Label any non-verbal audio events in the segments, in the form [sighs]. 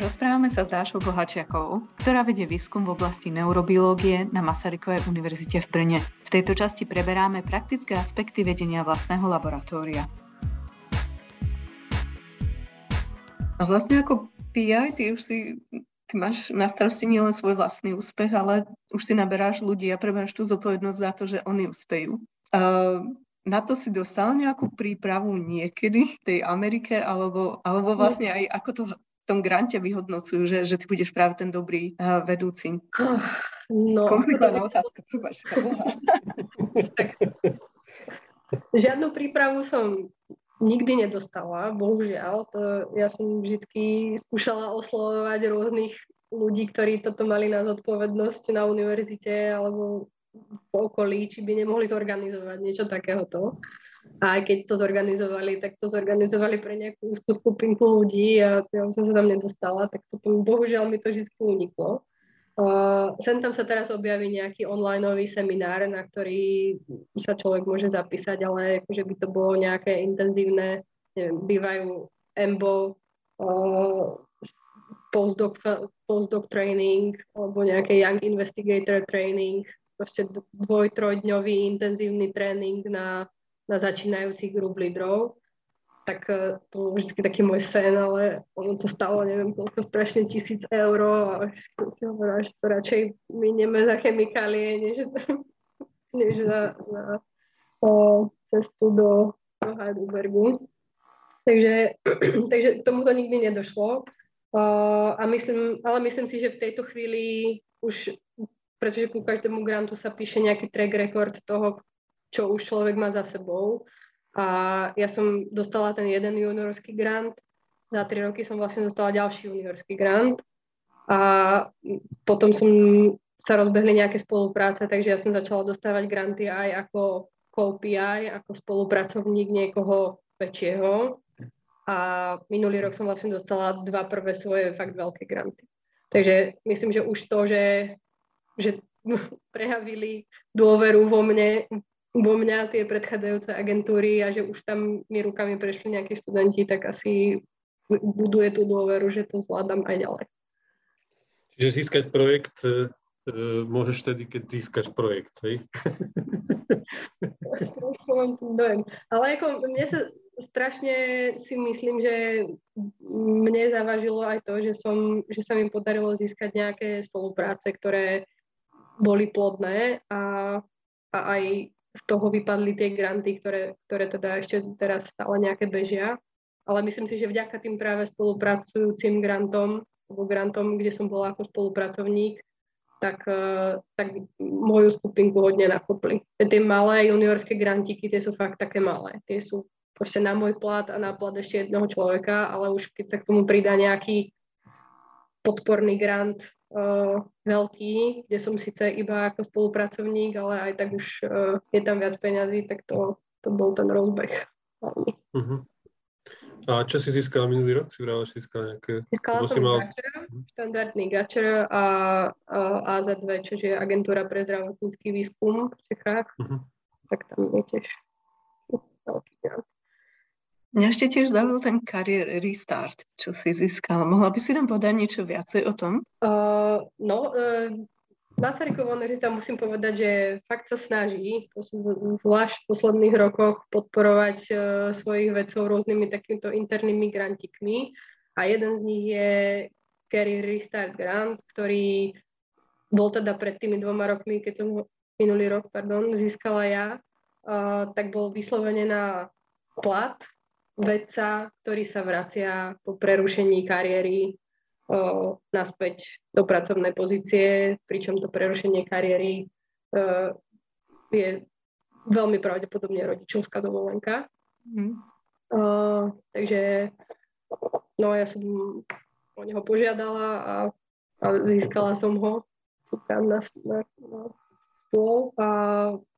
Rozprávame sa s Dášou Bohačiakovou, ktorá vedie výskum v oblasti neurobiológie na Masarykovej univerzite v Brne. V tejto časti preberáme praktické aspekty vedenia vlastného laboratória. A vlastne ako PI, ty už si ty máš na starosti nielen svoj vlastný úspech, ale už si naberáš ľudí a preberáš tú zodpovednosť za to, že oni úspejú. Uh, na to si dostal nejakú prípravu niekedy v tej Amerike, alebo, alebo vlastne aj ako to tom grante vyhodnocujú, že, že ty budeš práve ten dobrý uh, vedúci? No, Komplikovaná otázka, prúbaš. [laughs] Žiadnu prípravu som nikdy nedostala, bohužiaľ. To ja som vždy skúšala oslovovať rôznych ľudí, ktorí toto mali na zodpovednosť na univerzite alebo v okolí, či by nemohli zorganizovať niečo takéhoto. A aj keď to zorganizovali, tak to zorganizovali pre nejakú úzkú skupinku ľudí a ja som sa tam nedostala, tak potom bohužiaľ mi to vždy uniklo. Uh, sem tam sa teraz objaví nejaký onlineový seminár, na ktorý sa človek môže zapísať, ale akože by to bolo nejaké intenzívne, neviem, bývajú EMBO, uh, postdoc, postdoc training alebo nejaké Young Investigator training, proste dvoj, trojdňový intenzívny tréning na na začínajúcich group lídrov, tak e, to bol vždy taký môj sen, ale ono to stalo, neviem, koľko strašne tisíc eur a vždy si hovorila, že to radšej minieme za chemikálie, než, [laughs] než za, za o, cestu do, do Heidelbergu. Takže, [clears throat] takže tomuto nikdy nedošlo. Uh, a myslím, ale myslím si, že v tejto chvíli už, pretože ku každému grantu sa píše nejaký track record toho, čo už človek má za sebou. A ja som dostala ten jeden juniorský grant, za tri roky som vlastne dostala ďalší juniorský grant a potom som sa rozbehli nejaké spolupráce, takže ja som začala dostávať granty aj ako co-PI, ako spolupracovník niekoho väčšieho. A minulý rok som vlastne dostala dva prvé svoje fakt veľké granty. Takže myslím, že už to, že, že [laughs] prejavili dôveru vo mne vo mňa tie predchádzajúce agentúry a že už tam mi rukami prešli nejakí študenti, tak asi buduje tú dôveru, že to zvládam aj ďalej. Čiže získať projekt e, e môžeš vtedy, keď získaš projekt, hej? Ale ako mne sa strašne si myslím, že mne zavažilo aj to, že, som, že sa mi podarilo získať nejaké spolupráce, ktoré boli plodné a, a aj z toho vypadli tie granty, ktoré, ktoré teda ešte teraz stále nejaké bežia. Ale myslím si, že vďaka tým práve spolupracujúcim grantom, alebo grantom, kde som bola ako spolupracovník, tak, eh, tak moju skupinku hodne nakopli. Tie malé juniorské grantiky, tie sú fakt také malé. Tie sú proste na môj plat a na plat ešte jedného človeka, ale už keď sa k tomu pridá nejaký podporný grant uh, veľký, kde som síce iba ako spolupracovník, ale aj tak už uh, je tam viac peňazí, tak to, to bol ten rozbeh. Uh-huh. A čo si získala minulý rok? Si vrala, že získala nejaké... Získala som mal... Gačer, štandardný Gačer a, a AZ2, čo je agentúra pre zdravotnícky výskum v Čechách. Uh-huh. Tak tam je tiež veľký grant. Mňa ešte tiež zaujal ten kariér restart, čo si získala. Mohla by si nám povedať niečo viacej o tom? Uh, no, uh, Masaryková univerzita musím povedať, že fakt sa snaží, zvlášť v posledných rokoch, podporovať uh, svojich vedcov rôznymi takýmito internými grantikmi. A jeden z nich je Career Restart Grant, ktorý bol teda pred tými dvoma rokmi, keď som minulý rok, pardon, získala ja, uh, tak bol vyslovene na plat vedca, ktorý sa vracia po prerušení kariéry o, naspäť do pracovnej pozície, pričom to prerušenie kariéry o, je veľmi pravdepodobne rodičovská dovolenka. Mm. O, takže no ja som o neho požiadala a, a získala som ho tam na, na, na stôl. A,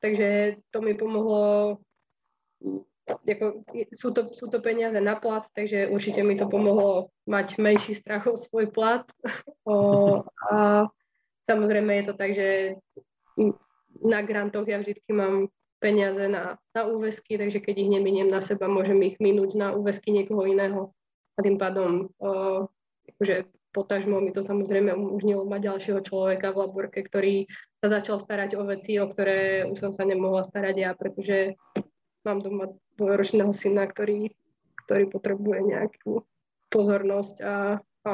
takže to mi pomohlo ako, sú, to, sú to peniaze na plat, takže určite mi to pomohlo mať menší strach o svoj plat. [laughs] O, a samozrejme je to tak, že na grantoch ja vždy mám peniaze na, na úvesky, takže keď ich neminiem na seba, môžem ich minúť na úvesky niekoho iného. A tým pádom o, akože potažmo mi to samozrejme umožnilo mať ďalšieho človeka v laborke, ktorý sa začal starať o veci, o ktoré už som sa nemohla starať ja, pretože mám doma dvojročného syna, ktorý, ktorý potrebuje nejakú pozornosť a, a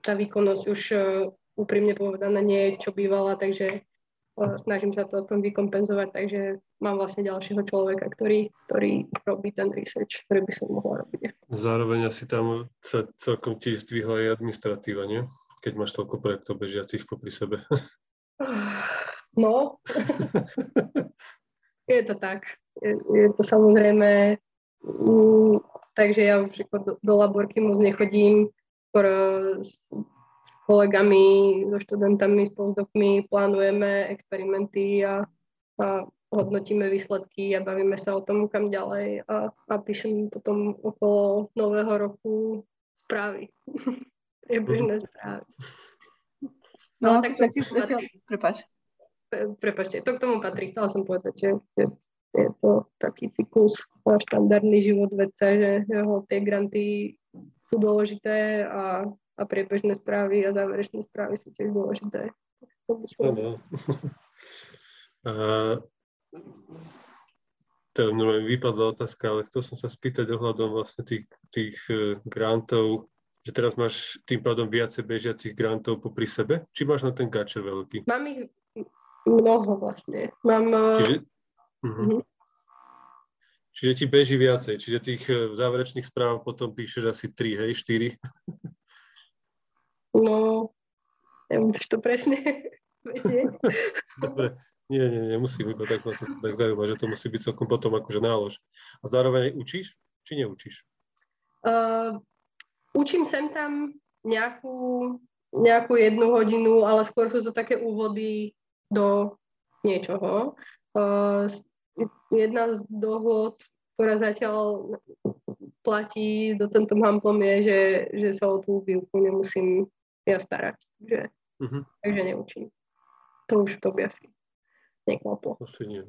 tá výkonnosť už uh, úprimne povedané nie je, čo bývala, takže uh, snažím sa to aspoň vykompenzovať, takže mám vlastne ďalšieho človeka, ktorý, ktorý robí ten research, ktorý by som mohla robiť. Zároveň asi tam sa celkom ti zdvihla aj administratíva, nie? Keď máš toľko projektov bežiacich popri sebe. No, [laughs] je to tak. Je, je to samozrejme, mm, takže ja už do, do laborky moc nechodím, skoro s, s kolegami, so študentami, s postdokmi plánujeme experimenty a, a hodnotíme výsledky a bavíme sa o tom, kam ďalej a, a píšem potom okolo nového roku správy. [laughs] Priebežné mhm. správy. No, no tak sa si zatiaľ, prepáč prepačte, to k tomu patrí. Chcela som povedať, že, že je to taký cyklus štandardný život vedca, že jeho tie granty sú dôležité a, a priebežné správy a záverečné správy sú tiež dôležité. [laughs] A to normálne vypadla otázka, ale chcel som sa spýtať ohľadom vlastne tých, tých e, grantov, že teraz máš tým pádom viacej bežiacich grantov popri sebe? Či máš na ten gače veľký? Mám ich mnoho vlastne. Mám... Eh, čiže, uh-huh. čiže ti beží viacej, čiže tých eh, záverečných správ potom píšeš asi 3, hej, 4? [laughs] No, nemusíš to presne [laughs] vedieť. [laughs] Dobre, nie, nie, nemusím, iba tak ma to tak zaujíma, že to musí byť celkom potom akože nálož. A zároveň učíš, či neučíš? Uh, učím sem tam nejakú, nejakú jednu hodinu, ale skôr sú to také úvody do niečoho. Jedna z dohod, ktorá zatiaľ platí docentom Hamplom je, že, že sa o tú výuku nemusím ja starať. Že, uh-huh. Takže neučím. To už to by asi neklaplo. [laughs] Asi nie.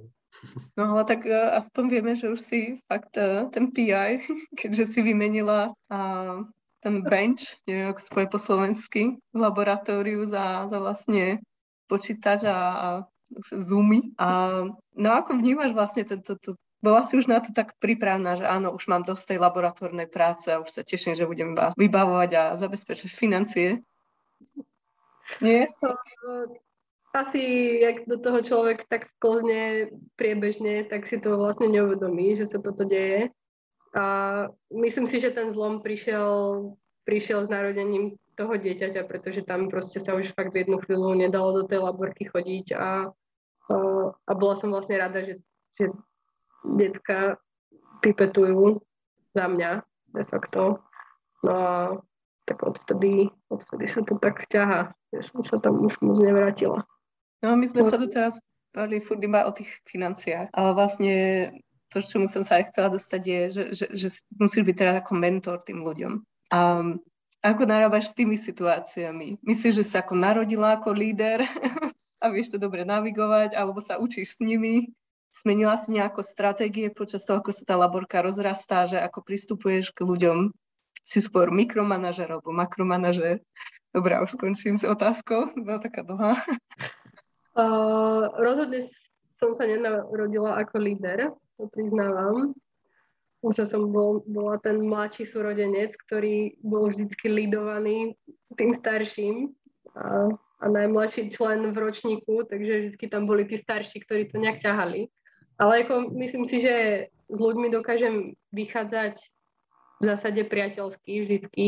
No ale tak uh, aspoň vieme, že už si fakt uh, ten PI, [laughs] keďže si vymenila uh, ten bench, neviem, ako spoje po slovensky, v laboratóriu za, za vlastne počítač a, a zoomy. A, no ako vnímaš vlastne tento, to, bola si už na to tak pripravená, že áno, už mám dosť tej laboratórnej práce a už sa teším, že budem iba vybavovať a zabezpečiť financie. Nie? Asi, jak do toho človek tak klzne priebežne, tak si to vlastne neuvedomí, že sa toto deje. A myslím si, že ten zlom prišiel, prišiel s narodením toho dieťaťa, pretože tam proste sa už fakt v jednu chvíľu nedalo do tej laborky chodiť a, a, bola som vlastne rada, že, že decka pipetujú za mňa de facto. No a tak odvtedy, odvtedy sa to tak ťaha, že som sa tam už moc nevrátila. No my sme sa tu teraz bavili furt iba o tých financiách, ale vlastne to, čomu som sa aj chcela dostať, je, že, že, že musíš byť teraz ako mentor tým ľuďom. A ako narábaš s tými situáciami? Myslíš, že sa ako narodila ako líder [laughs] a vieš to dobre navigovať, alebo sa učíš s nimi? Zmenila si nejako stratégie počas toho, ako sa tá laborka rozrastá, že ako pristupuješ k ľuďom? Si skôr mikromanažer alebo makromanažer? Dobre, už skončím s otázkou, bola taká dlhá. Uh, rozhodne som sa nenarodila ako líder, to priznávam. Možno som bol, bola ten mladší súrodenec, ktorý bol vždycky lidovaný tým starším a, a najmladší člen v ročníku, takže vždycky tam boli tí starší, ktorí to nejak ťahali. Ale ako myslím si, že s ľuďmi dokážem vychádzať v zásade priateľsky vždycky.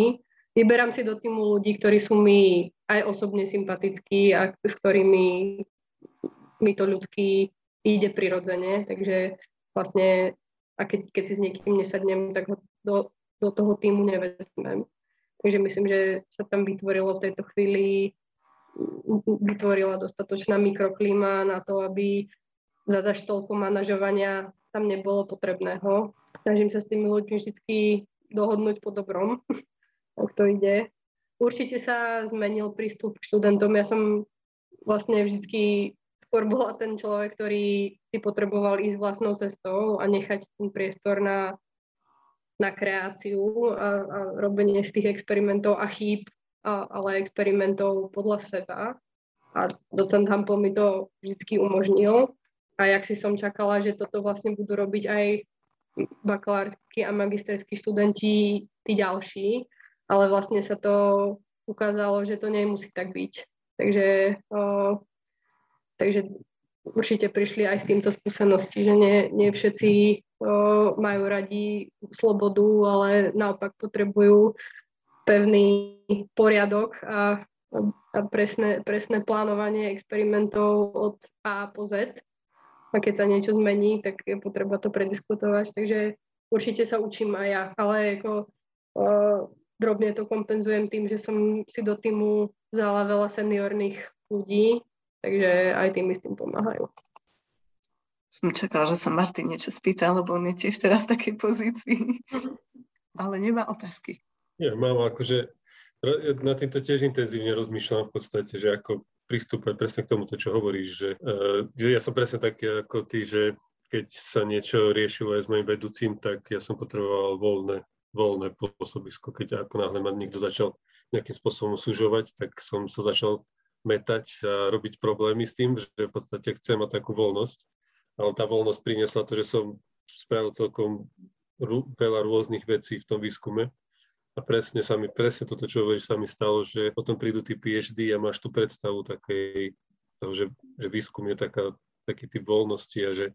Vyberám si do týmu ľudí, ktorí sú mi aj osobne sympatickí a s ktorými mi to ľudský ide prirodzene, takže vlastne a keď, keď si s niekým nesadnem, tak ho do, do toho týmu nevezmem. Takže myslím, že sa tam vytvorilo v tejto chvíli vytvorila dostatočná mikroklíma na to, aby za zaž toľko manažovania tam nebolo potrebného. Snažím sa s tými ľuďmi vždy dohodnúť po dobrom, [laughs] ak to ide. Určite sa zmenil prístup k študentom. Ja som vlastne vždy skôr bola ten človek, ktorý si potreboval ísť vlastnou cestou a nechať ten priestor na, na kreáciu a, a robenie z tých experimentov a chýb ale experimentov podľa seba. A docent Hampel mi to vždy umožnil. A jak si som čakala, že toto vlastne budú robiť aj bakalársky a magisterskí študenti, tí ďalší, ale vlastne sa to ukázalo, že to nemusí tak byť. Takže, o, takže určite prišli aj s týmto skúsenosti, že nie, nie všetci o, majú radi slobodu, ale naopak potrebujú pevný poriadok a, a presné, presné plánovanie experimentov od A po Z. A keď sa niečo zmení, tak je potreba to prediskutovať. Takže určite sa učím aj ja, ale ako uh, drobne to kompenzujem tým, že som si do týmu vzala veľa seniorných ľudí, takže aj tým mi s tým pomáhajú. Som čakala, že sa Martin niečo spýta, lebo on je tiež teraz v takej pozícii. Mhm. Ale nemá otázky. Ja mám akože, na týmto tiež intenzívne rozmýšľam v podstate, že ako pristúpať presne k tomuto, čo hovoríš, že, uh, ja som presne taký ako ty, že keď sa niečo riešilo aj s mojim vedúcim, tak ja som potreboval voľné, voľné pôsobisko. Keď ako náhle ma niekto začal nejakým spôsobom sužovať, tak som sa začal metať a robiť problémy s tým, že v podstate chcem mať takú voľnosť. Ale tá voľnosť priniesla to, že som spravil celkom veľa rôznych vecí v tom výskume a presne sa mi, presne toto, čo hovoríš, sa mi stalo, že potom prídu tí PhD a máš tú predstavu takej, že, že výskum je taká, taký typ voľnosti a že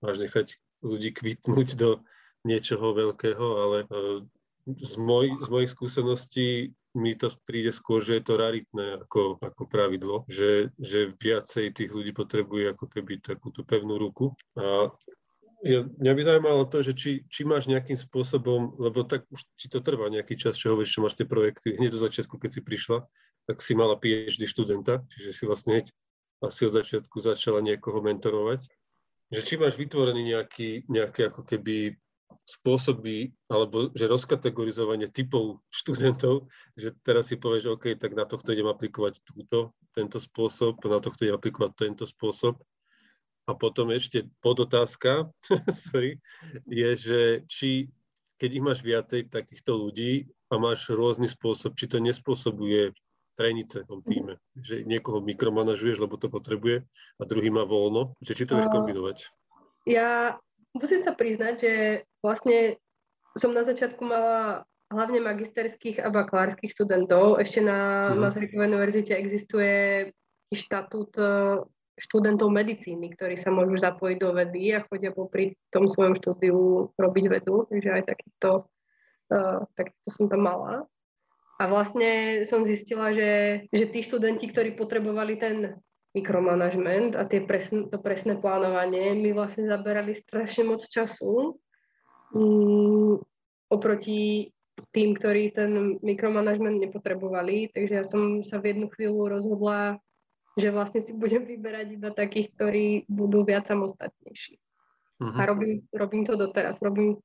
máš nechať ľudí kvitnúť do niečoho veľkého, ale uh, z, moj, z mojich skúseností mi to príde skôr, že je to raritné ako, ako pravidlo, že, že viacej tých ľudí potrebuje ako keby takú tú pevnú ruku. A ja, mňa by zaujímalo to, že či, či máš nejakým spôsobom, lebo tak už ti to trvá nejaký čas, čo hovoríš, čo máš tie projekty. Hneď do začiatku, keď si prišla, tak si mala PhD študenta, čiže si vlastne hneď asi od začiatku začala niekoho mentorovať. Že či máš vytvorený nejaký, nejaké ako keby spôsoby, alebo že rozkategorizovanie typov študentov, že teraz si povieš, OK, tak na tohto idem aplikovať túto, tento spôsob, na tohto idem aplikovať tento spôsob a potom ešte podotázka, [laughs] sorry, je, že či keď ich máš viacej takýchto ľudí a máš rôzny spôsob, či to nespôsobuje trenice v tom týme, že niekoho mikromanažuješ, lebo to potrebuje a druhý má voľno, že či to vieš kombinovať? Ja musím sa priznať, že vlastne som na začiatku mala hlavne magisterských a bakalárskych študentov. Ešte na mm. Masarykovej univerzite existuje štatút študentov medicíny, ktorí sa môžu zapojiť do vedy a chodia popri tom svojom štúdiu robiť vedu, takže aj takýchto, uh, takýchto som tam mala. A vlastne som zistila, že, že tí študenti, ktorí potrebovali ten mikromanažment a tie presn, to presné plánovanie, mi vlastne zaberali strašne moc času um, oproti tým, ktorí ten mikromanažment nepotrebovali. Takže ja som sa v jednu chvíľu rozhodla že vlastne si budem vyberať iba takých, ktorí budú viac samostatnejší. Uh-huh. A robím, robím to doteraz. Robím,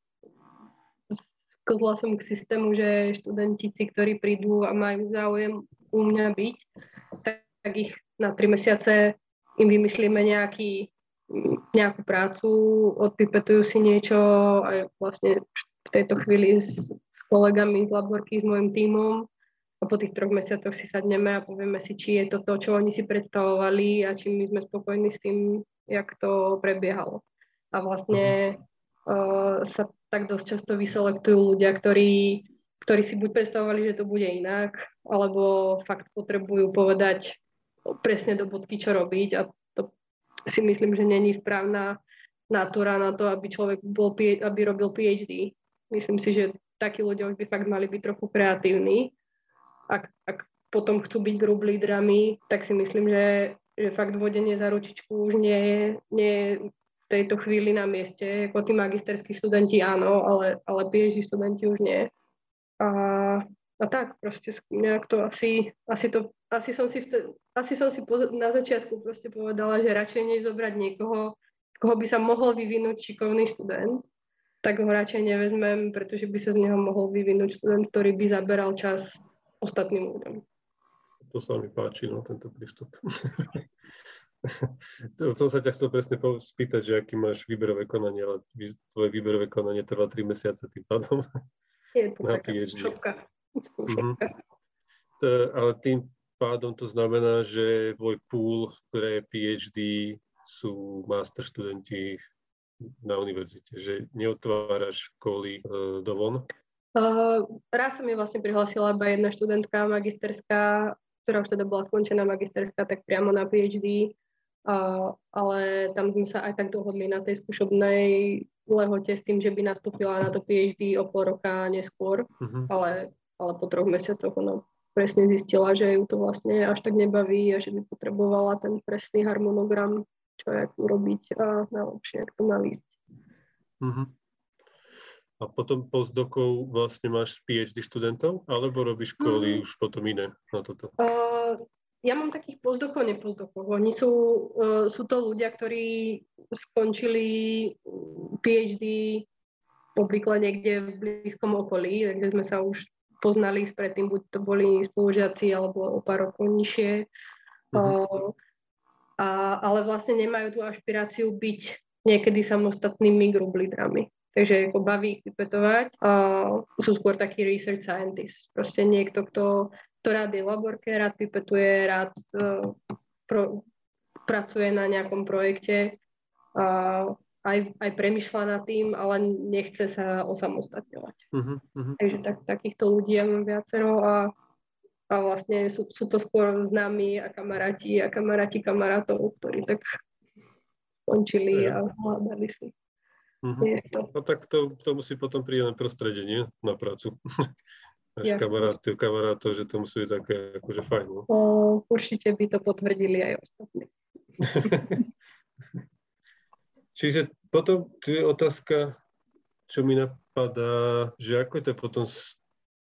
skozla som k systému, že študentici, ktorí prídu a majú záujem u mňa byť, tak, tak ich na tri mesiace im vymyslíme nejaký, nejakú prácu, odpipetujú si niečo aj vlastne v tejto chvíli s, s kolegami z laborky, s môjim tímom a po tých troch mesiacoch si sadneme a povieme si, či je to to, čo oni si predstavovali a či my sme spokojní s tým, jak to prebiehalo. A vlastne uh, sa tak dosť často vyselektujú ľudia, ktorí, ktorí si buď predstavovali, že to bude inak, alebo fakt potrebujú povedať presne do bodky, čo robiť a to si myslím, že není správna natúra na to, aby človek bol, aby robil PhD. Myslím si, že takí ľudia už by fakt mali byť trochu kreatívni ak, ak potom chcú byť group lídrami, tak si myslím, že, že fakt vodenie za ručičku už nie je, nie v tejto chvíli na mieste. Ako tí magisterskí študenti áno, ale, ale PhD študenti už nie. A, a tak, proste nejak to asi, asi to, asi som si, vtedy, asi som si po, na začiatku proste povedala, že radšej než zobrať niekoho, koho by sa mohol vyvinúť šikovný študent, tak ho radšej nevezmem, pretože by sa z neho mohol vyvinúť študent, ktorý by zaberal čas ostatným ľuďom. To sa mi páči, no, tento prístup. [laughs] to, to sa ťa chcel presne spýtať, že aký máš výberové konanie, ale tvoje výberové konanie trvá 3 mesiace tým pádom. Je to [laughs] taká šopka. [laughs] Mm-hmm. ale tým pádom to znamená, že tvoj pool pre PhD sú master študenti na univerzite, že neotváraš školy uh, do von? Uh, raz sa mi vlastne prihlásila iba jedna študentka magisterská, ktorá už teda bola skončená magisterská, tak priamo na PhD, uh, ale tam sme sa aj tak dohodli na tej skúšobnej lehote s tým, že by nastúpila na to PhD o pol roka neskôr, uh-huh. ale, ale po troch mesiacoch ona presne zistila, že ju to vlastne až tak nebaví a že by potrebovala ten presný harmonogram, čo je urobiť a najlepšie, ako to má ísť. Uh-huh. A potom postdokov vlastne máš PhD študentov, alebo robíš školy uh-huh. už potom iné na toto? Uh, ja mám takých postdokov, nepozdokov. Oni sú, uh, sú to ľudia, ktorí skončili PhD obvykle niekde v blízkom okolí, kde sme sa už poznali predtým, buď to boli spolužiaci alebo o pár rokov nižšie. Uh-huh. A, ale vlastne nemajú tú ašpiráciu byť niekedy samostatnými group leaderami. Takže ako baví ich vypetovať. A sú skôr takí research scientists. Proste niekto, kto, kto rád je laborke, rád vypetuje, rád uh, pro, pracuje na nejakom projekte. A aj, aj premyšľa nad tým, ale nechce sa osamostatňovať. Uh-huh, uh-huh. Takže tak, takýchto ľudí ja mám viacero a, a vlastne sú, sú to skôr známi a kamaráti a kamaráti kamarátov, ktorí tak skončili a hľadali si. To. No tak to, to musí potom príjemné prostredie, nie? Na prácu. [laughs] Máš kamarátov, kamarátov, že to musí byť také akože fajn. No? O, určite by to potvrdili aj ostatní. [laughs] Čiže potom tu je otázka, čo mi napadá, že ako je to potom s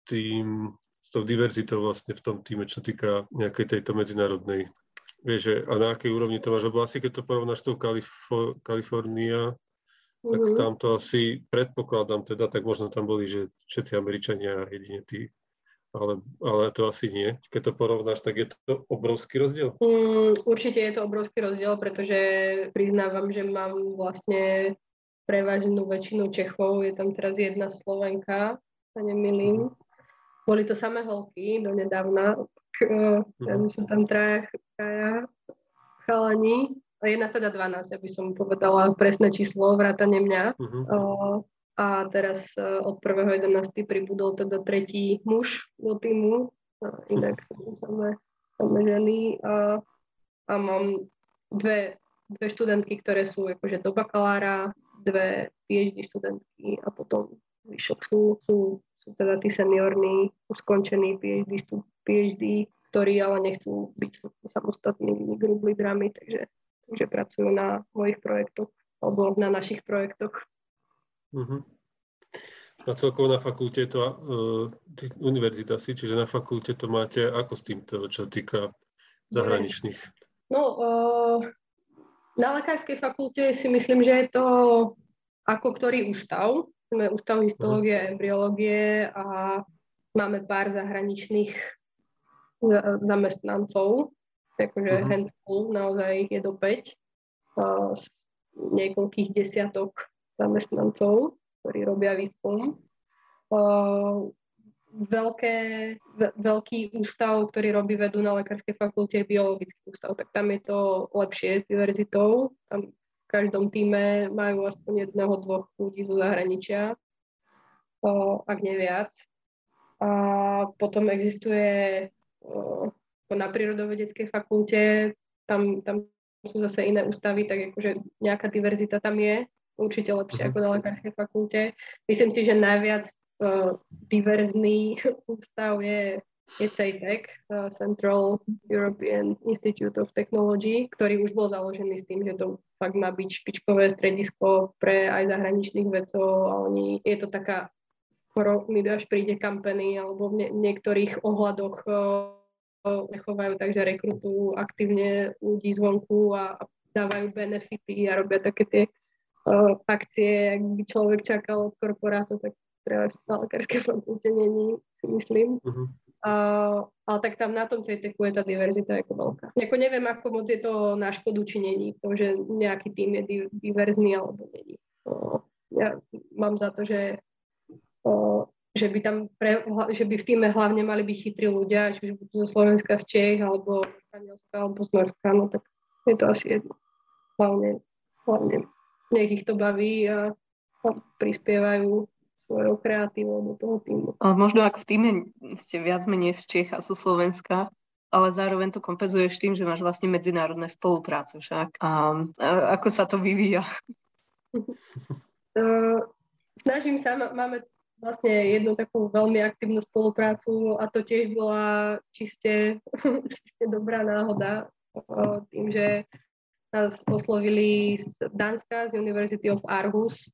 tým, s tou diverzitou vlastne v tom týme, čo týka nejakej tejto medzinárodnej. Vieš, a na akej úrovni to máš? Lebo asi keď to porovnáš s tou Kalifo- Kalifornia, mm-hmm. tak mhm. tam to asi predpokladám teda, tak možno tam boli, že všetci Američania jedine tí ale, ale to asi nie. Keď to porovnáš, tak je to obrovský rozdiel? Mm, určite je to obrovský rozdiel, pretože priznávam, že mám vlastne prevažnú väčšinu Čechov. Je tam teraz jedna Slovenka, sa nemilím. Boli to samé holky do nedávna. Mm. Sú tam traja, traja chalani. Jedna teda 12, aby som povedala presné číslo, vrátane mňa. Uh-huh a teraz e, od 1.11. pribudol teda tretí muž do týmu, a inak samé, samé ženy a, a mám dve, dve študentky, ktoré sú akože do bakalára, dve PhD študentky a potom vyšok sú, sú, sú teda tí seniorní, skončení PhD, PhD, ktorí ale nechcú byť samostatnými group leaderami, takže, takže pracujú na mojich projektoch alebo na našich projektoch. Uh-huh. A celkovo na fakulte to uh, univerzita si, čiže na fakulte to máte ako s týmto, čo sa týka zahraničných? No, uh, na lekárskej fakulte si myslím, že je to ako ktorý ústav. Sme ústav histológie a embryológie a máme pár zahraničných zamestnancov, takže uh-huh. handful, naozaj je do 5, uh, z niekoľkých desiatok zamestnancov, ktorí robia výskum. Uh, veľké, veľký ústav, ktorý robí vedu na lekárskej fakulte, je biologický ústav, tak tam je to lepšie s diverzitou. Tam v každom týme majú aspoň jedného, dvoch ľudí zo zahraničia, uh, ak nie viac. A potom existuje na prírodovedeckej fakulte, tam, tam sú zase iné ústavy, tak akože nejaká diverzita tam je určite lepšie uh-huh. ako na lekárskej fakulte. Myslím si, že najviac uh, diverzný [laughs] ústav je, je CETEC, uh, Central European Institute of Technology, ktorý už bol založený s tým, že to fakt má byť špičkové stredisko pre aj zahraničných vedcov a oni, je to taká skoro mi až príde kampany alebo v ne- niektorých ohľadoch uh, nechovajú tak, že rekrutujú aktívne ľudí zvonku a, a dávajú benefity a robia také tie akcie, ak by človek čakal od korporátu, tak treba na lekárskej fakulte není, si myslím. Uh-huh. Uh, ale tak tam na tom CTQ je tá diverzita ako veľká. Jako neviem, ako moc je to na škodu, či není to, že nejaký tým je di- diverzný alebo není. Uh, ja mám za to, že, uh, že by tam pre, že by v týme hlavne mali byť chytrí ľudia, či už budú zo Slovenska, z Čech, alebo z Španielska, alebo z Norska, no tak je to asi jedno. Hlavne, hlavne nech ich to baví a, a prispievajú svojou kreatívou do toho týmu. Ale možno ak v týme ste viac menej z Čech a zo Slovenska, ale zároveň to kompenzuješ tým, že máš vlastne medzinárodné spolupráce však. A, a ako sa to vyvíja? Uh, [laughs] snažím sa, máme vlastne jednu takú veľmi aktívnu spoluprácu a to tiež bola čiste, [laughs] čiste dobrá náhoda tým, že nás oslovili z Dánska, z University of Aarhus,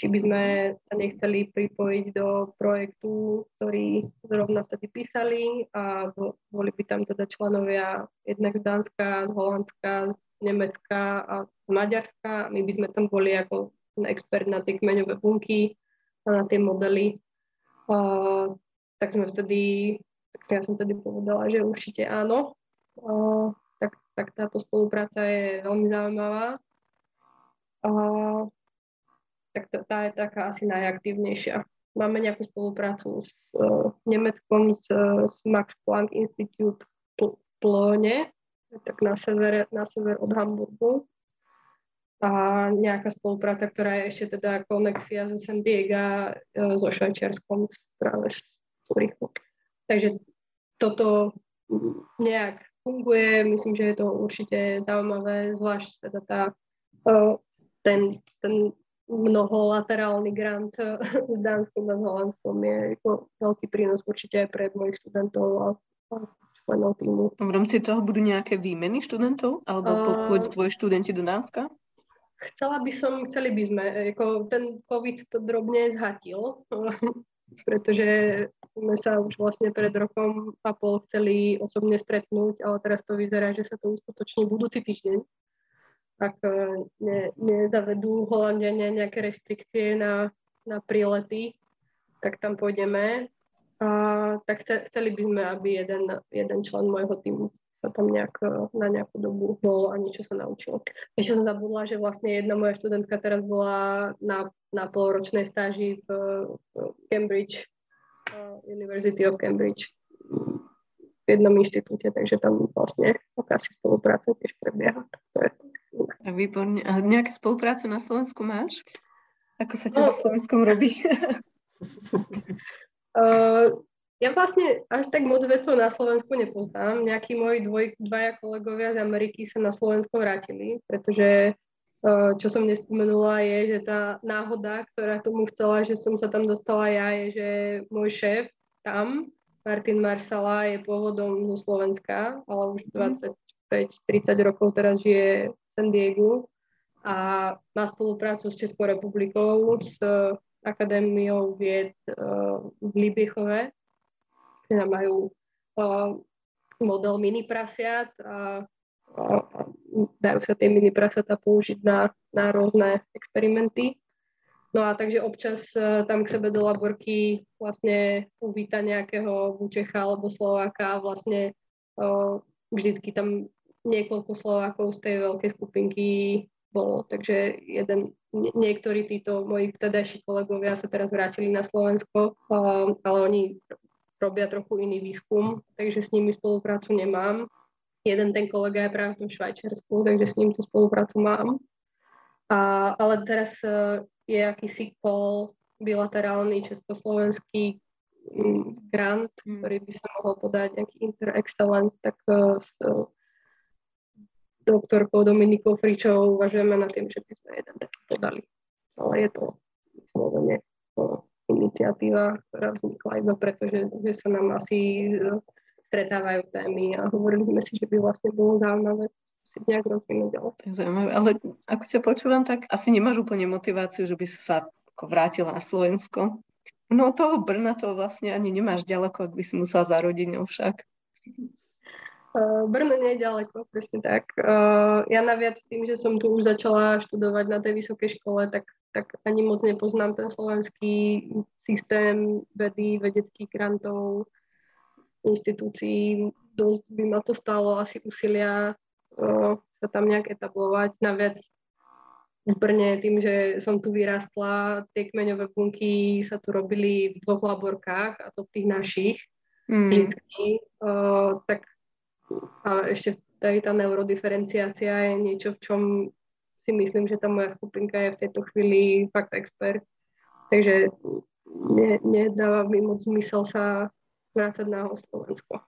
či by sme sa nechceli pripojiť do projektu, ktorý zrovna vtedy písali a boli by tam teda členovia jednak z Dánska, z Holandska, z Nemecka a z Maďarska. My by sme tam boli ako expert na tie kmeňové bunky na tie modely. A, tak sme vtedy, tak ja som vtedy povedala, že určite áno. A, tak, tak táto spolupráca je veľmi zaujímavá. A, tak tá, tá je taká asi najaktívnejšia. Máme nejakú spoluprácu s uh, Nemeckom, s, s Max Planck Institute v Plone, tak na sever, na sever od Hamburgu a nejaká spolupráca, ktorá je ešte teda konexia zo San Diego e, so Švajčiarskom práve z Zurichu. Takže toto nejak funguje, myslím, že je to určite zaujímavé, zvlášť teda tá, e, ten, ten mnoholaterálny grant e, s Dánskom a s Holandskom je veľký prínos určite aj pre mojich študentov a, členov týmu. V rámci toho budú nejaké výmeny študentov? Alebo pôjdu tvoji študenti do Dánska? Chcela by som, chceli by sme, ako ten COVID to drobne zhatil, [laughs] pretože sme sa už vlastne pred rokom a pol chceli osobne stretnúť, ale teraz to vyzerá, že sa to uskutoční budúci týždeň. Ak e, ne, nezavedú Holandiania nejaké restrikcie na, na prílety, tak tam pôjdeme. A, tak chceli by sme, aby jeden, jeden člen môjho týmu tam nejak, e, na nejakú dobu bol a niečo sa naučil. Ešte som zabudla, že vlastne jedna moja študentka teraz bola na, na polročnej stáži v, v Cambridge, uh, University of Cambridge v jednom inštitúte, takže tam vlastne akási spolupráca tiež prebieha. Výborne. A nejaké spolupráce na Slovensku máš? Ako sa ťa no, so Slovenskom robí? uh, [laughs] Ja vlastne až tak moc vecov na Slovensku nepoznám. Nejakí moji dvoj, dvaja kolegovia z Ameriky sa na Slovensko vrátili, pretože eh, čo som nespomenula je, že tá náhoda, ktorá tomu chcela, že som sa tam dostala ja, je, že môj šéf tam, Martin Marsala, je pôvodom zo Slovenska, ale už 25-30 mhm. rokov teraz žije v San Diego a má spoluprácu s Českou republikou, s Akadémiou vied eh, v Libichove teda majú uh, model mini prasiat a, a, dajú sa tie mini prasiatá použiť na, na rôzne experimenty. No a takže občas uh, tam k sebe do laborky vlastne uvíta nejakého Vúčecha alebo Slováka a vlastne uh, vždycky tam niekoľko Slovákov z tej veľkej skupinky bolo. Takže jeden, niektorí títo moji vtedajší kolegovia sa teraz vrátili na Slovensko, ale oni robia trochu iný výskum, takže s nimi spoluprácu nemám. Jeden ten kolega je práve v tom Švajčiarsku, takže s ním tú spoluprácu mám. A, ale teraz uh, je akýsi call bilaterálny československý um, grant, mm. ktorý by sa mohol podať nejaký inter-excellence, tak uh, s uh, doktorkou Dominikou Fričovou uvažujeme na tým, že by sme jeden taký podali. Ale je to vyslovene iniciatíva, ktorá vznikla iba preto, že, že sa nám asi e, stretávajú témy a hovorili sme si, že by vlastne bolo zaujímavé si nejak rozvinúť ďalej. Zaujímavé, ale ako ťa počúvam, tak asi nemáš úplne motiváciu, že by si sa ako vrátila na Slovensko. No toho Brna to vlastne ani nemáš ďaleko, ak by si musela za rodinou však. Uh, Brno nie je ďaleko, presne tak. Uh, ja naviac tým, že som tu už začala študovať na tej vysokej škole, tak tak ani moc nepoznám ten slovenský systém vedy, vedeckých grantov, inštitúcií. Dosť by ma to stalo asi úsilia uh, sa tam nejak etablovať. Naviac v Brne, tým, že som tu vyrastla, tie kmeňové bunky sa tu robili v dvoch laborkách, a to v tých našich mm. vždycky. Uh, tak a ešte tady tá neurodiferenciácia je niečo, v čom si myslím, že tá moja skupinka je v tejto chvíli fakt expert. Takže ne, nedáva mi moc zmysel sa vrácať na Slovensko.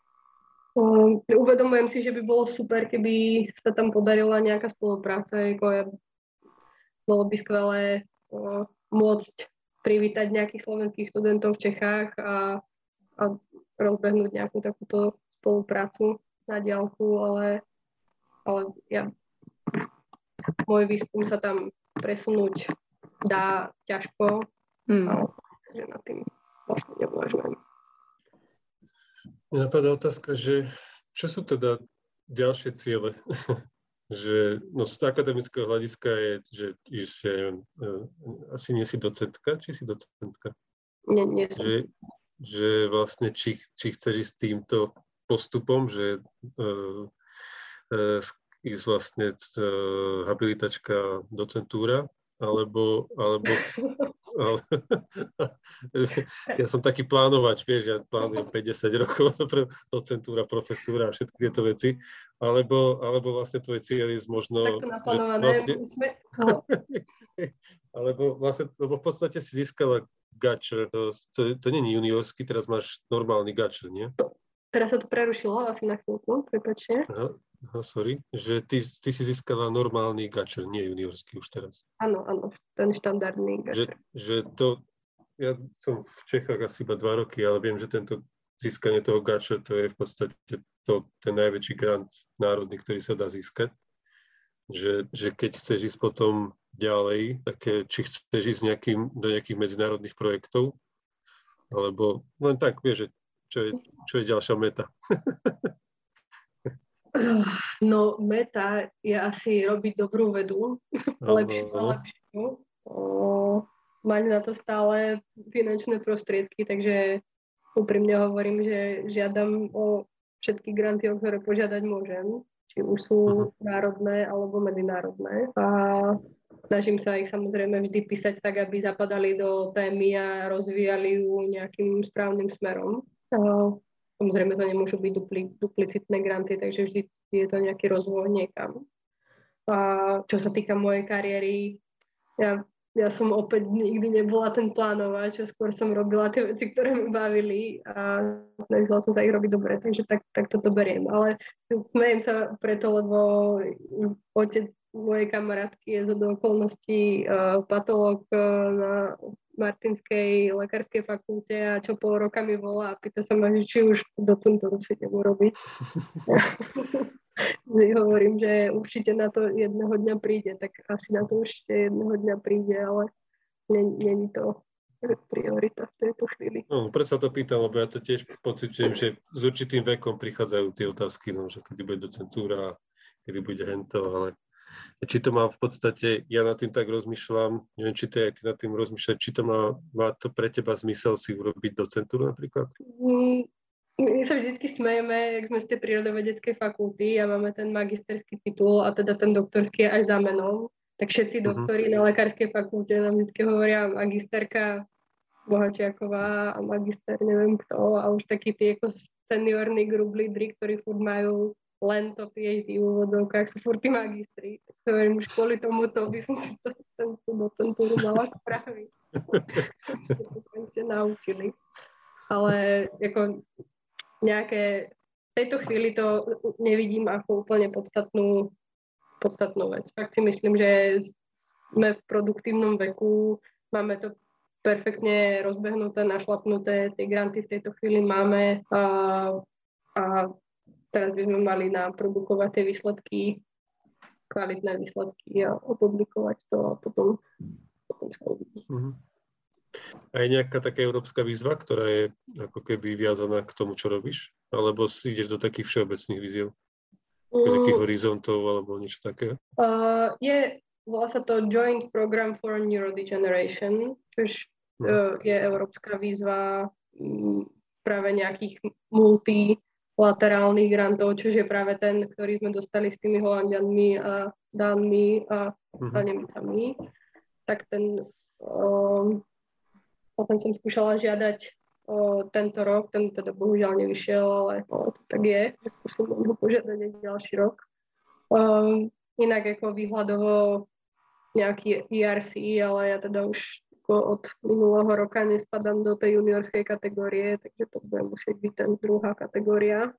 Um, uvedomujem si, že by bolo super, keby sa tam podarila nejaká spolupráca. Ako ja, bolo by skvelé uh, môcť privítať nejakých slovenských študentov v Čechách a, a rozbehnúť nejakú takúto spoluprácu na diálku, ale, ale ja, môj výskum sa tam presunúť dá ťažko, mm. ale že na tým vlastne neuvažujem. Mňa napadá otázka, že čo sú teda ďalšie ciele? [laughs] že no z akademického hľadiska je, že, že uh, asi nie si docentka, či si docentka? Nie, nie som. Že, že vlastne či, či chceš ísť týmto postupom, že uh, uh, ísť vlastne uh, habilitačka docentúra, alebo, alebo ale [laughs] ja som taký plánovač, vieš, ja plánujem 50 rokov [laughs] docentúra, profesúra a všetky tieto veci, alebo, alebo vlastne tvoje cieľ je možno... Takto naplánované. Vlastne, sme... [laughs] alebo vlastne, lebo v podstate si získala gačer, to, to, to nie je juniorský, teraz máš normálny gačer, nie? Teraz sa to prerušilo asi na chvíľku, prepačte. Aha. Aha, sorry, že ty, ty si získala normálny gačer, nie juniorský už teraz. Áno, áno, ten štandardný gačer. Že, že to, ja som v Čechách asi iba dva roky, ale viem, že tento získanie toho gačer, to je v podstate to, ten najväčší grant národný, ktorý sa dá získať. Že, že keď chceš ísť potom ďalej, tak či chceš ísť nejakým, do nejakých medzinárodných projektov, alebo len tak, vieš, čo je, čo je ďalšia meta. [laughs] [sighs] No, meta je asi robiť dobrú vedu, lepšiu a lepšiu. mať na to stále finančné prostriedky, takže úprimne hovorím, že žiadam o všetky granty, o ktoré požiadať môžem, či už sú uh-huh. národné alebo medzinárodné. A snažím sa ich samozrejme vždy písať tak, aby zapadali do témy a rozvíjali ju nejakým správnym smerom. Samozrejme to nemôžu byť dupli, duplicitné granty, takže vždy je to nejaký rozvoj niekam. A čo sa týka mojej kariéry, ja, ja som opäť nikdy nebola ten plánovač, skôr som robila tie veci, ktoré mi bavili a snažila som sa ich robiť dobre, takže tak, tak toto beriem. Ale smejem sa preto, lebo otec mojej kamarátky je zo do okolností uh, patológ uh, na Martinskej lekárskej fakulte a čo pol roka mi volá a pýta sa ma, či už docentúru si idem urobiť. hovorím, že určite na to jedného dňa príde, tak asi na to určite jedného dňa príde, ale není to priorita v tejto chvíli. No, preto sa to pýtam, lebo ja to tiež pocitujem, že s určitým vekom prichádzajú tie otázky, no, že kedy bude docentúra, kedy bude hento, ale či to má v podstate, ja na tým tak rozmýšľam, neviem, či to je aj ty nad tým rozmýšľať, či to má, má to pre teba zmysel si urobiť docentúru napríklad? Mm, my sa vždy smejeme, jak sme z tej prírodovedeckej fakulty a máme ten magisterský titul a teda ten doktorský je až za menou, tak všetci uh-huh. doktori na lekárskej fakulte nám vždy hovoria magisterka Bohačiaková a magister neviem kto a už takí tí ako seniorní group lídry, ktorí furt majú len to PhD v úvodovkách sú furt tí magistri. Tak sa hovorím, už kvôli tomuto by som si to, tú docentúru mala spraviť. to ešte naučili. Ale ako nejaké, v tejto chvíli to nevidím ako úplne podstatnú, podstatnú vec. Fakt si myslím, že sme v produktívnom veku, máme to perfektne rozbehnuté, našlapnuté, tie granty v tejto chvíli máme a, a teraz by sme mali naprodukovať tie výsledky, kvalitné výsledky a opublikovať to a potom, potom sa uvidí. Uh-huh. A je nejaká taká európska výzva, ktorá je ako keby viazaná k tomu, čo robíš? Alebo si ideš do takých všeobecných víziev? Mm. Nejakých horizontov alebo niečo také? Uh, je, volá sa to Joint Program for Neurodegeneration, čo uh, je európska výzva um, práve nejakých multi laterálnych grantov, čo je práve ten, ktorý sme dostali s tými Holandianmi a Dánmi a, mm-hmm. Nemcami, tak ten um, potom som skúšala žiadať o, tento rok, ten teda bohužiaľ nevyšiel, ale o, to tak je, skúsim ho požiadať aj ďalší rok. Um, inak ako výhľadovo nejaký ERC, ale ja teda už od minulého roka nespadám do tej juniorskej kategórie, takže to bude musieť byť ten druhá kategória.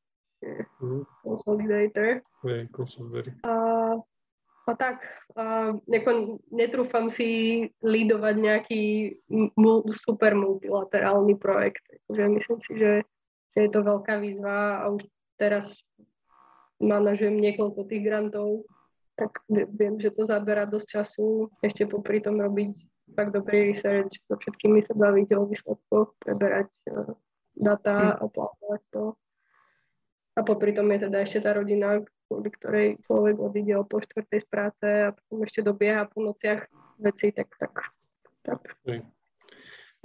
Mm. Consolidator. Hey, consolidator. A, a tak, a, neko, netrúfam si lídovať nejaký mul, super multilaterálny projekt. Takže myslím si, že, že je to veľká výzva a už teraz manažujem niekoľko tých grantov, tak viem, že to zabera dosť času. Ešte popri tom robiť fakt dobrý research, so všetkými sa baviť o výsledkoch, preberať uh, data hm. a plánovať to. A popri tom je teda ešte tá rodina, kvôli ktorej človek odíde o po štvrtej z práce a potom ešte dobieha po nociach veci, tak tak. tak.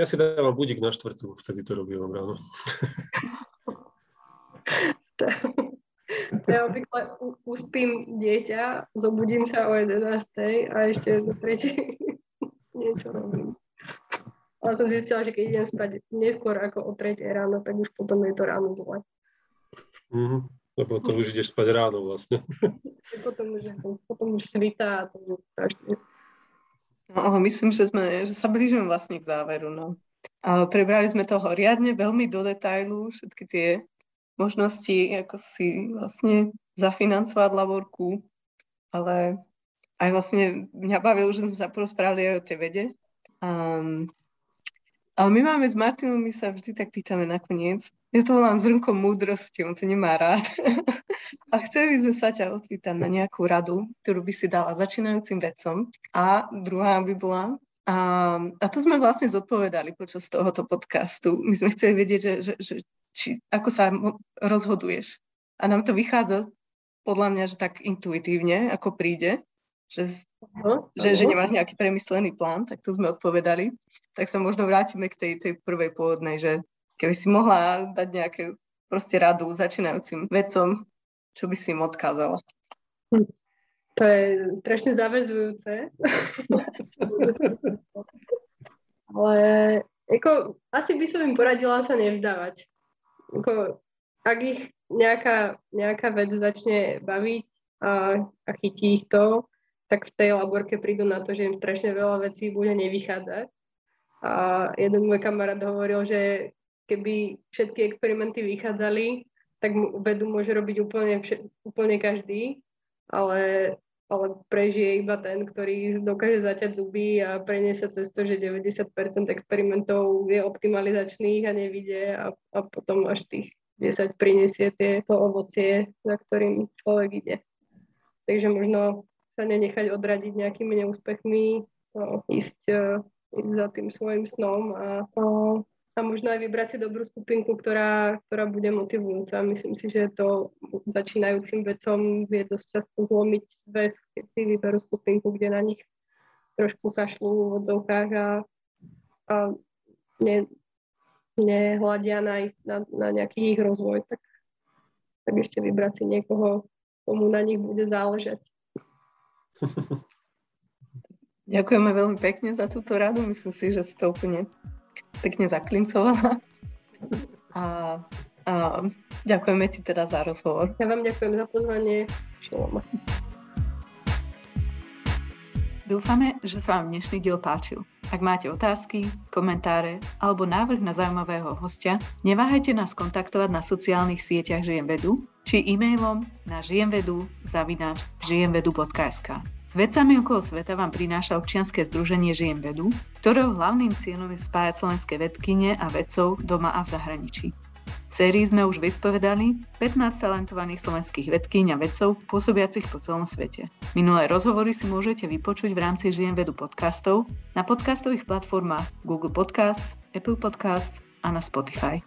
Ja si dávam budík na štvrtú, vtedy to robím ráno. ja obvykle uspím dieťa, zobudím sa o 11. a ešte do 3 niečo robím. Ale som zistila, že keď idem spať neskôr ako o 3 ráno, tak už potom je to ráno zle. Mm-hmm. Lebo to už ideš spať ráno vlastne. [laughs] potom už, potom už svitá a to už strašne. No, ale myslím, že, sme, že sa blížime vlastne k záveru. No. A prebrali sme toho riadne, veľmi do detailu, všetky tie možnosti, ako si vlastne zafinancovať laborku, ale aj vlastne mňa bavilo, že sme sa porozprávali aj o tej vede. Um, ale my máme s Martinom, my sa vždy tak pýtame nakoniec. Ja to volám zrnko múdrosti, on to nemá rád. [laughs] a chceli by sme sa ťa odpýtať na nejakú radu, ktorú by si dala začínajúcim vedcom. A druhá by bola, a, a to sme vlastne zodpovedali počas tohoto podcastu. My sme chceli vedieť, že, že, že či, ako sa rozhoduješ. A nám to vychádza podľa mňa, že tak intuitívne, ako príde že, uh-huh. že, že nemáš nejaký premyslený plán, tak tu sme odpovedali. Tak sa možno vrátime k tej, tej prvej pôvodnej, že keby si mohla dať nejaké proste radu začínajúcim vedcom, čo by si im odkázala? Hm. To je strašne zavezujúce. [laughs] Ale ako, asi by som im poradila sa nevzdávať. Ako, ak ich nejaká, nejaká vec začne baviť a, a chytí ich to, tak v tej laborke prídu na to, že im strašne veľa vecí bude nevychádzať. A jeden môj kamarát hovoril, že keby všetky experimenty vychádzali, tak vedu môže robiť úplne, úplne každý, ale, ale prežije iba ten, ktorý dokáže zaťať zuby a preniesie cez to, že 90% experimentov je optimalizačných a nevidie a, a potom až tých 10 prinesie tie, to ovocie, za ktorým človek ide. Takže možno sa nenechať odradiť nejakými neúspechmi, no, ísť, uh, ísť za tým svojim snom a, uh, a možno aj vybrať si dobrú skupinku, ktorá, ktorá bude motivujúca. Myslím si, že to začínajúcim vedcom vie dosť často zlomiť väz, keď si vyberú skupinku, kde na nich trošku kašľú v odzovkách a, a ne, nehľadia na, ich, na, na nejaký ich rozvoj, tak, tak ešte vybrať si niekoho, komu na nich bude záležať. Ďakujeme veľmi pekne za túto radu. Myslím si, že si to úplne pekne zaklincovala. A, a ďakujeme ti teda za rozhovor. Ja vám ďakujem za pozvanie. Šalom. Dúfame, že sa vám dnešný diel páčil. Ak máte otázky, komentáre alebo návrh na zaujímavého hostia, neváhajte nás kontaktovať na sociálnych sieťach Žijem vedu či e-mailom na žijemvedu zavináč žijemvedu.sk. S vecami okolo sveta vám prináša občianske združenie Žijem vedu, ktorého hlavným cieľom je spájať slovenské vedkyne a vedcov doma a v zahraničí sérii sme už vyspovedali 15 talentovaných slovenských vedkyň a vedcov pôsobiacich po celom svete. Minulé rozhovory si môžete vypočuť v rámci Žijem vedu podcastov na podcastových platformách Google Podcasts, Apple Podcasts a na Spotify.